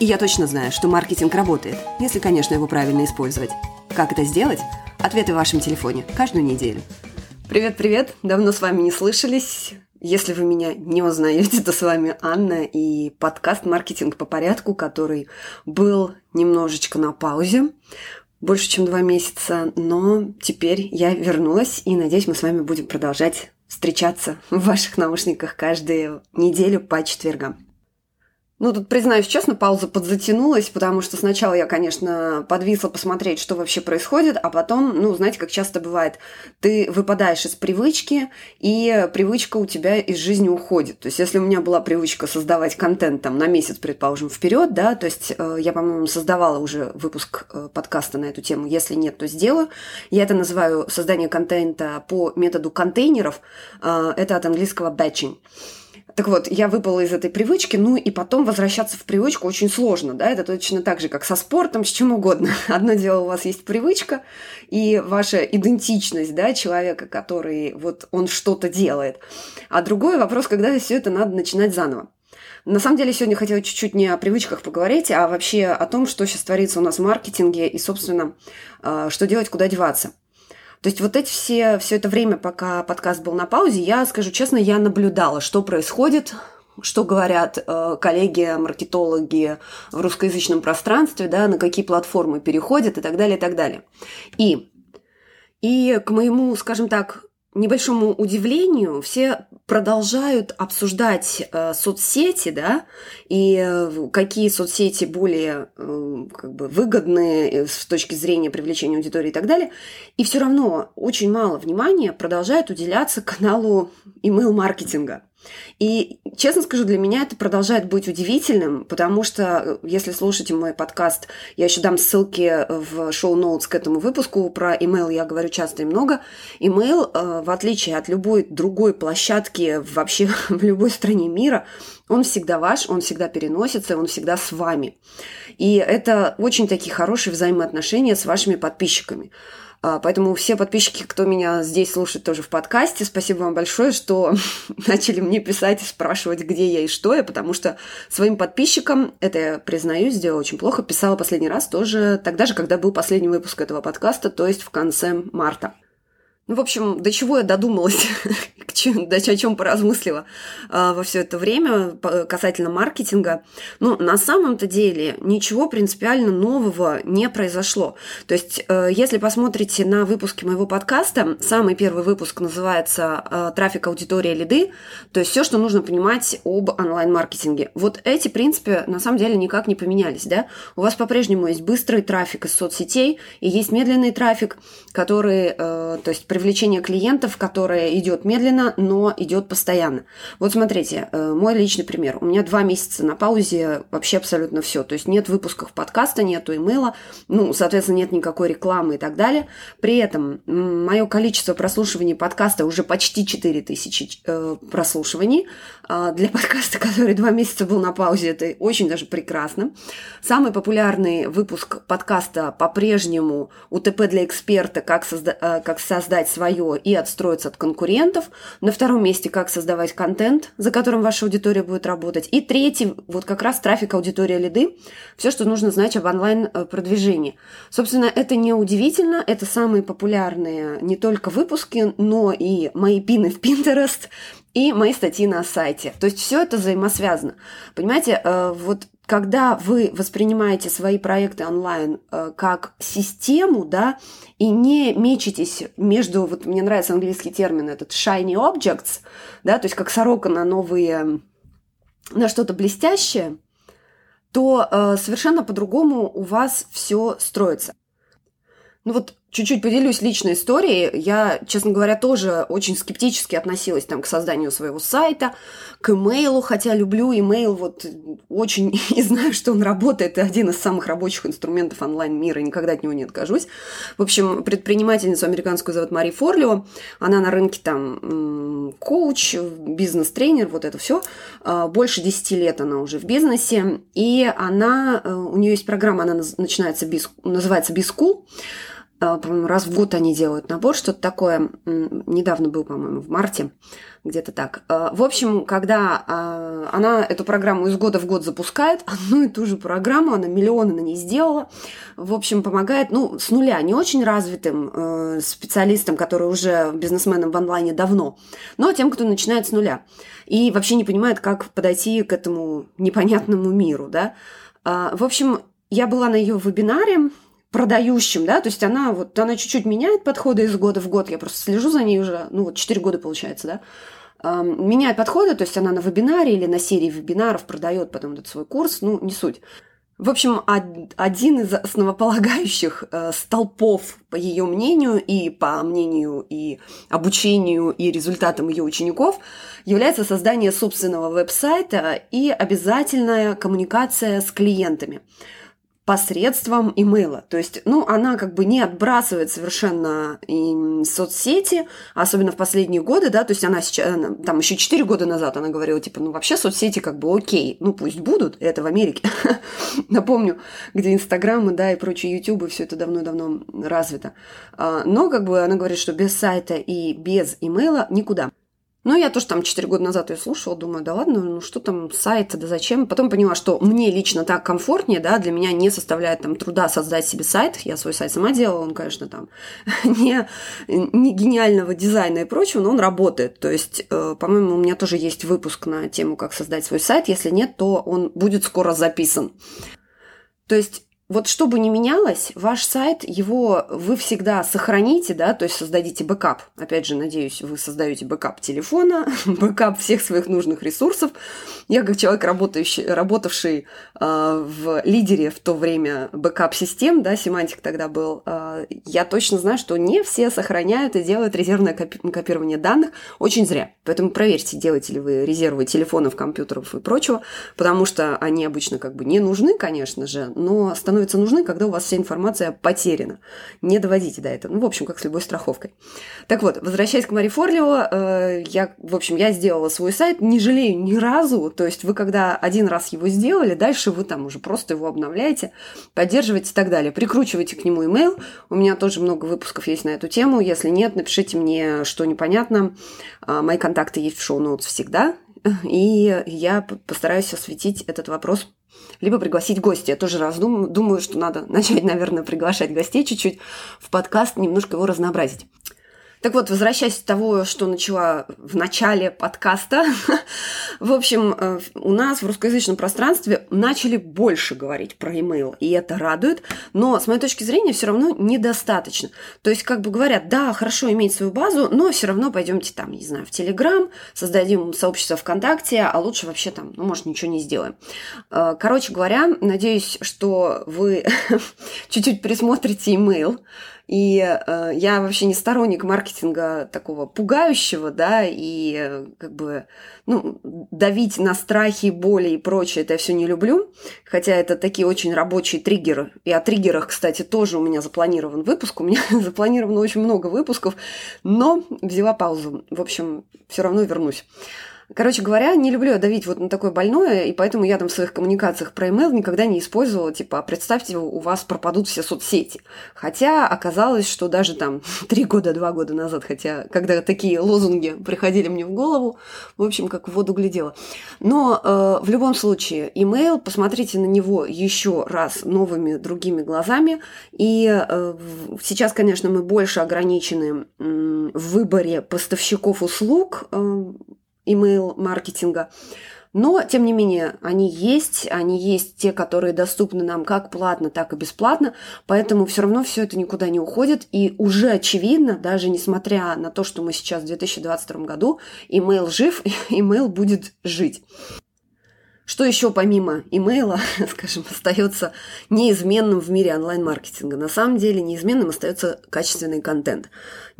И я точно знаю, что маркетинг работает, если, конечно, его правильно использовать. Как это сделать? Ответы в вашем телефоне каждую неделю. Привет-привет! Давно с вами не слышались. Если вы меня не узнаете, то с вами Анна и подкаст «Маркетинг по порядку», который был немножечко на паузе, больше, чем два месяца, но теперь я вернулась, и надеюсь, мы с вами будем продолжать встречаться в ваших наушниках каждую неделю по четвергам. Ну, тут, признаюсь честно, пауза подзатянулась, потому что сначала я, конечно, подвисла посмотреть, что вообще происходит, а потом, ну, знаете, как часто бывает, ты выпадаешь из привычки, и привычка у тебя из жизни уходит. То есть, если у меня была привычка создавать контент там на месяц, предположим, вперед, да, то есть э, я, по-моему, создавала уже выпуск э, подкаста на эту тему, если нет, то сделаю. Я это называю создание контента по методу контейнеров, э, это от английского batching. Так вот, я выпала из этой привычки, ну и потом возвращаться в привычку очень сложно, да, это точно так же, как со спортом, с чем угодно. Одно дело, у вас есть привычка и ваша идентичность, да, человека, который вот он что-то делает. А другой вопрос, когда все это надо начинать заново. На самом деле, сегодня хотела чуть-чуть не о привычках поговорить, а вообще о том, что сейчас творится у нас в маркетинге и, собственно, э, что делать, куда деваться. То есть вот эти все, все это время, пока подкаст был на паузе, я, скажу честно, я наблюдала, что происходит, что говорят э, коллеги, маркетологи в русскоязычном пространстве, да, на какие платформы переходят и так далее, и так далее. И, и к моему, скажем так, небольшому удивлению, все продолжают обсуждать э, соцсети, да, и э, какие соцсети более э, как бы выгодны э, с точки зрения привлечения аудитории и так далее. И все равно очень мало внимания продолжает уделяться каналу email-маркетинга. И, честно скажу, для меня это продолжает быть удивительным, потому что, э, если слушаете мой подкаст, я еще дам ссылки в шоу-ноутс к этому выпуску, про email я говорю часто и много. Email, э, в отличие от любой другой площадки вообще в любой стране мира, он всегда ваш, он всегда переносится, он всегда с вами. И это очень такие хорошие взаимоотношения с вашими подписчиками. А, поэтому все подписчики, кто меня здесь слушает тоже в подкасте, спасибо вам большое, что начали мне писать и спрашивать, где я и что я, потому что своим подписчикам, это я признаюсь, сделала очень плохо, писала последний раз тоже тогда же, когда был последний выпуск этого подкаста, то есть в конце марта. Ну, в общем, до чего я додумалась, до о чем поразмыслила а, во все это время касательно маркетинга. Ну, на самом-то деле ничего принципиально нового не произошло. То есть, э, если посмотрите на выпуски моего подкаста, самый первый выпуск называется э, «Трафик, аудитория, лиды», то есть все, что нужно понимать об онлайн-маркетинге. Вот эти принципы на самом деле никак не поменялись, да? У вас по-прежнему есть быстрый трафик из соцсетей и есть медленный трафик, который, э, то есть привлечение клиентов, которое идет медленно, но идет постоянно. Вот смотрите, э, мой личный пример. У меня два месяца на паузе вообще абсолютно все. То есть нет выпусков подкаста, нету имейла, ну, соответственно, нет никакой рекламы и так далее. При этом мое количество прослушиваний подкаста уже почти 4000 э, прослушиваний. А для подкаста, который два месяца был на паузе, это очень даже прекрасно. Самый популярный выпуск подкаста по-прежнему УТП для эксперта, как, созда- э, как создать создать свое и отстроиться от конкурентов. На втором месте, как создавать контент, за которым ваша аудитория будет работать. И третий, вот как раз трафик, аудитория, лиды. Все, что нужно знать об онлайн-продвижении. Собственно, это не удивительно. Это самые популярные не только выпуски, но и мои пины в Pinterest, и мои статьи на сайте. То есть все это взаимосвязано. Понимаете, э, вот когда вы воспринимаете свои проекты онлайн э, как систему, да, и не мечетесь между, вот мне нравится английский термин этот shiny objects, да, то есть как сорока на новые, на что-то блестящее, то э, совершенно по-другому у вас все строится. Ну вот Чуть-чуть поделюсь личной историей. Я, честно говоря, тоже очень скептически относилась там, к созданию своего сайта, к имейлу, хотя люблю имейл вот очень и знаю, что он работает. Это один из самых рабочих инструментов онлайн-мира, никогда от него не откажусь. В общем, предпринимательницу американскую зовут Мари Форлио. Она на рынке там коуч, бизнес-тренер, вот это все. А, больше 10 лет она уже в бизнесе. И она, э, у нее есть программа, она начинается, называется. А, по-моему, раз в год они делают набор, что-то такое. Недавно был, по-моему, в марте, где-то так. А, в общем, когда а, она эту программу из года в год запускает, одну и ту же программу, она миллионы на ней сделала, в общем, помогает, ну, с нуля, не очень развитым э, специалистам, которые уже бизнесменам в онлайне давно, но тем, кто начинает с нуля и вообще не понимает, как подойти к этому непонятному миру, да. В общем, я была на ее вебинаре, продающим, да, то есть она вот, она чуть-чуть меняет подходы из года в год, я просто слежу за ней уже, ну вот 4 года получается, да, меняет подходы, то есть она на вебинаре или на серии вебинаров продает потом этот свой курс, ну, не суть. В общем, один из основополагающих э, столпов, по ее мнению, и по мнению и обучению, и результатам ее учеников, является создание собственного веб-сайта и обязательная коммуникация с клиентами посредством имейла. То есть, ну, она как бы не отбрасывает совершенно и соцсети, особенно в последние годы, да, то есть она сейчас, там еще 4 года назад она говорила, типа, ну, вообще соцсети как бы окей, ну, пусть будут, это в Америке. Напомню, где Инстаграмы, да, и прочие Ютубы, все это давно-давно развито. А, но как бы она говорит, что без сайта и без имейла никуда. Ну, я тоже там 4 года назад ее слушала, думаю, да ладно, ну что там, сайт, да зачем? Потом поняла, что мне лично так комфортнее, да, для меня не составляет там труда создать себе сайт. Я свой сайт сама делала, он, конечно, там не, не гениального дизайна и прочего, но он работает. То есть, э, по-моему, у меня тоже есть выпуск на тему, как создать свой сайт. Если нет, то он будет скоро записан. То есть вот что бы ни менялось, ваш сайт, его вы всегда сохраните, да, то есть создадите бэкап. Опять же, надеюсь, вы создаете бэкап телефона, бэкап всех своих нужных ресурсов. Я как человек, работающий, работавший э, в лидере в то время бэкап-систем, да, Symantec тогда был, э, я точно знаю, что не все сохраняют и делают резервное копи- копирование данных. Очень зря. Поэтому проверьте, делаете ли вы резервы телефонов, компьютеров и прочего, потому что они обычно как бы не нужны, конечно же, но становятся становятся нужны, когда у вас вся информация потеряна. Не доводите до этого. Ну, в общем, как с любой страховкой. Так вот, возвращаясь к Мари Форлио, э, я, в общем, я сделала свой сайт, не жалею ни разу. То есть вы, когда один раз его сделали, дальше вы там уже просто его обновляете, поддерживаете и так далее. Прикручивайте к нему email. У меня тоже много выпусков есть на эту тему. Если нет, напишите мне, что непонятно. А, мои контакты есть в шоу-ноутс всегда. И я постараюсь осветить этот вопрос либо пригласить гостя. Я тоже раздумываю, думаю, что надо начать, наверное, приглашать гостей чуть-чуть в подкаст, немножко его разнообразить. Так вот, возвращаясь к того, что начала в начале подкаста, в общем, э, у нас в русскоязычном пространстве начали больше говорить про email, и это радует, но с моей точки зрения все равно недостаточно. То есть, как бы говорят, да, хорошо иметь свою базу, но все равно пойдемте там, не знаю, в Телеграм, создадим сообщество ВКонтакте, а лучше вообще там, ну, может, ничего не сделаем. Э, короче говоря, надеюсь, что вы чуть-чуть присмотрите email, и э, я вообще не сторонник маркетинга такого пугающего, да, и э, как бы, ну, давить на страхи, боли и прочее, это я все не люблю. Хотя это такие очень рабочие триггеры. И о триггерах, кстати, тоже у меня запланирован выпуск. У меня запланировано очень много выпусков, но взяла паузу. В общем, все равно вернусь. Короче говоря, не люблю давить вот на такое больное, и поэтому я там в своих коммуникациях про email никогда не использовала, типа, представьте, у вас пропадут все соцсети. Хотя оказалось, что даже там три года, два года назад, хотя когда такие лозунги приходили мне в голову, в общем, как в воду глядела. Но э, в любом случае, email, посмотрите на него еще раз новыми другими глазами. И э, сейчас, конечно, мы больше ограничены э, в выборе поставщиков услуг, э, email-маркетинга. Но, тем не менее, они есть, они есть те, которые доступны нам как платно, так и бесплатно, поэтому все равно все это никуда не уходит, и уже очевидно, даже несмотря на то, что мы сейчас в 2022 году, email жив, email будет жить. Что еще помимо имейла, скажем, остается неизменным в мире онлайн-маркетинга? На самом деле неизменным остается качественный контент.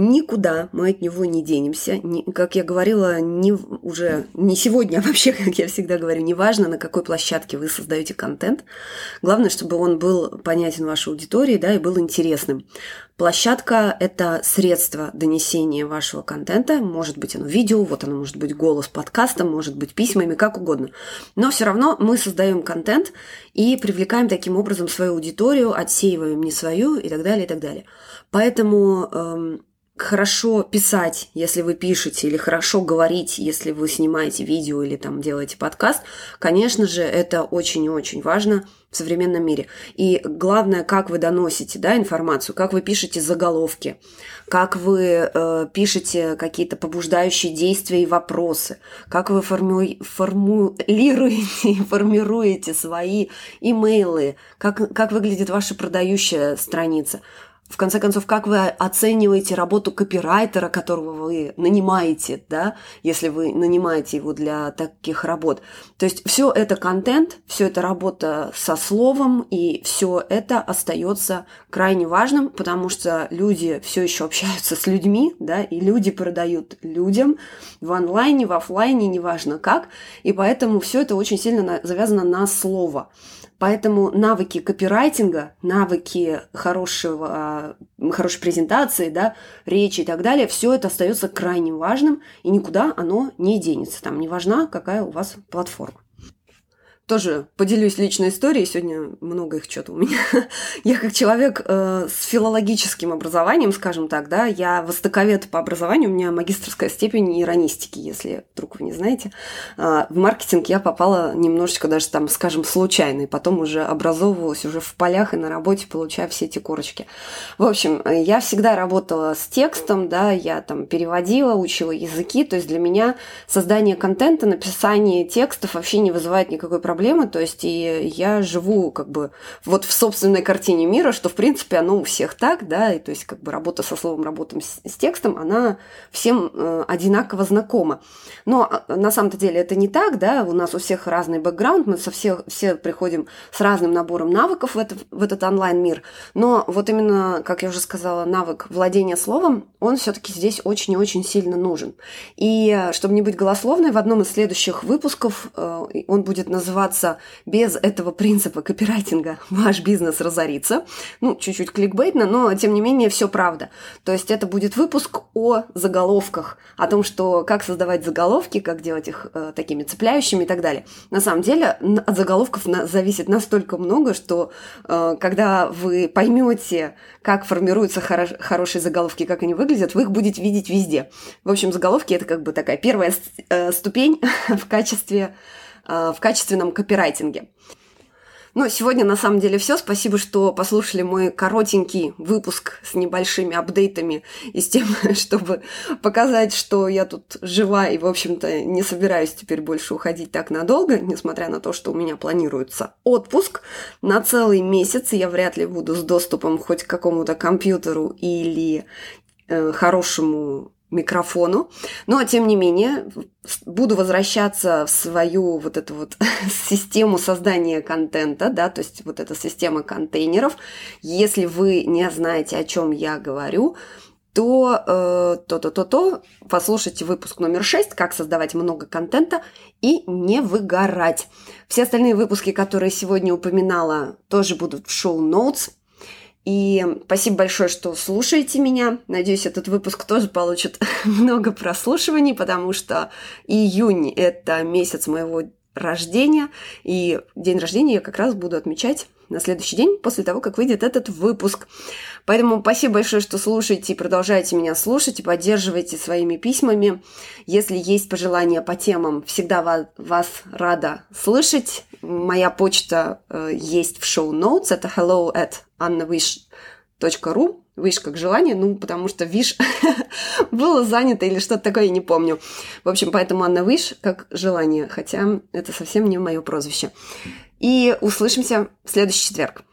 Никуда мы от него не денемся. Не, как я говорила, не, уже не сегодня, а вообще, как я всегда говорю, неважно, на какой площадке вы создаете контент. Главное, чтобы он был понятен вашей аудитории да, и был интересным. Площадка – это средство донесения вашего контента. Может быть, оно видео, вот оно может быть голос подкастом, может быть письмами, как угодно. Но все равно мы создаем контент и привлекаем таким образом свою аудиторию, отсеиваем не свою и так далее, и так далее. Поэтому эм, хорошо писать, если вы пишете, или хорошо говорить, если вы снимаете видео или там делаете подкаст, конечно же, это очень и очень важно в современном мире. И главное, как вы доносите да, информацию, как вы пишете заголовки, как вы э, пишете какие-то побуждающие действия и вопросы, как вы форму... формулируете и формируете свои имейлы, как, как выглядит ваша продающая страница – в конце концов, как вы оцениваете работу копирайтера, которого вы нанимаете, да, если вы нанимаете его для таких работ. То есть все это контент, все это работа со словом, и все это остается крайне важным, потому что люди все еще общаются с людьми, да, и люди продают людям в онлайне, в офлайне, неважно как, и поэтому все это очень сильно завязано на слово. Поэтому навыки копирайтинга, навыки хорошего, хорошей презентации, да, речи и так далее, все это остается крайне важным, и никуда оно не денется. Там не важна, какая у вас платформа тоже поделюсь личной историей. Сегодня много их что-то у меня. я как человек э, с филологическим образованием, скажем так, да, я востоковед по образованию, у меня магистрская степень иронистики, если вдруг вы не знаете. Э, в маркетинг я попала немножечко даже там, скажем, случайно, и потом уже образовывалась уже в полях и на работе, получая все эти корочки. В общем, э, я всегда работала с текстом, да, я там переводила, учила языки, то есть для меня создание контента, написание текстов вообще не вызывает никакой проблемы проблемы, то есть и я живу как бы вот в собственной картине мира, что в принципе оно у всех так, да, и то есть как бы работа со словом, работа с, с текстом, она всем э, одинаково знакома. Но а, на самом-то деле это не так, да, у нас у всех разный бэкграунд, мы со всех, все приходим с разным набором навыков в, это, в этот онлайн-мир, но вот именно, как я уже сказала, навык владения словом, он все-таки здесь очень и очень сильно нужен. И э, чтобы не быть голословной, в одном из следующих выпусков э, он будет называться развиваться без этого принципа копирайтинга, ваш бизнес разорится. Ну, чуть-чуть кликбейтно, но тем не менее все правда. То есть это будет выпуск о заголовках, о том, что как создавать заголовки, как делать их э, такими цепляющими и так далее. На самом деле от заголовков на, зависит настолько много, что э, когда вы поймете, как формируются хоро- хорошие заголовки, как они выглядят, вы их будете видеть везде. В общем, заголовки это как бы такая первая э, ступень в качестве в качественном копирайтинге. Ну, сегодня на самом деле все. Спасибо, что послушали мой коротенький выпуск с небольшими апдейтами и с тем, чтобы показать, что я тут жива и, в общем-то, не собираюсь теперь больше уходить так надолго, несмотря на то, что у меня планируется отпуск на целый месяц, я вряд ли буду с доступом хоть к какому-то компьютеру или э, хорошему микрофону. Но, тем не менее, буду возвращаться в свою вот эту вот систему создания контента, да, то есть вот эта система контейнеров. Если вы не знаете, о чем я говорю, то э, то-то-то-то послушайте выпуск номер 6 «Как создавать много контента и не выгорать». Все остальные выпуски, которые сегодня упоминала, тоже будут в шоу-ноутс. И спасибо большое, что слушаете меня. Надеюсь, этот выпуск тоже получит много прослушиваний, потому что июнь – это месяц моего рождения, и день рождения я как раз буду отмечать на следующий день после того, как выйдет этот выпуск. Поэтому спасибо большое, что слушаете и продолжаете меня слушать и поддерживаете своими письмами. Если есть пожелания по темам, всегда вас, рада слышать. Моя почта э, есть в шоу-ноутс. Это hello at annawish.ru Wish как желание, ну, потому что Wish было занято или что-то такое, я не помню. В общем, поэтому Анна Wish как желание, хотя это совсем не мое прозвище. И услышимся в следующий четверг.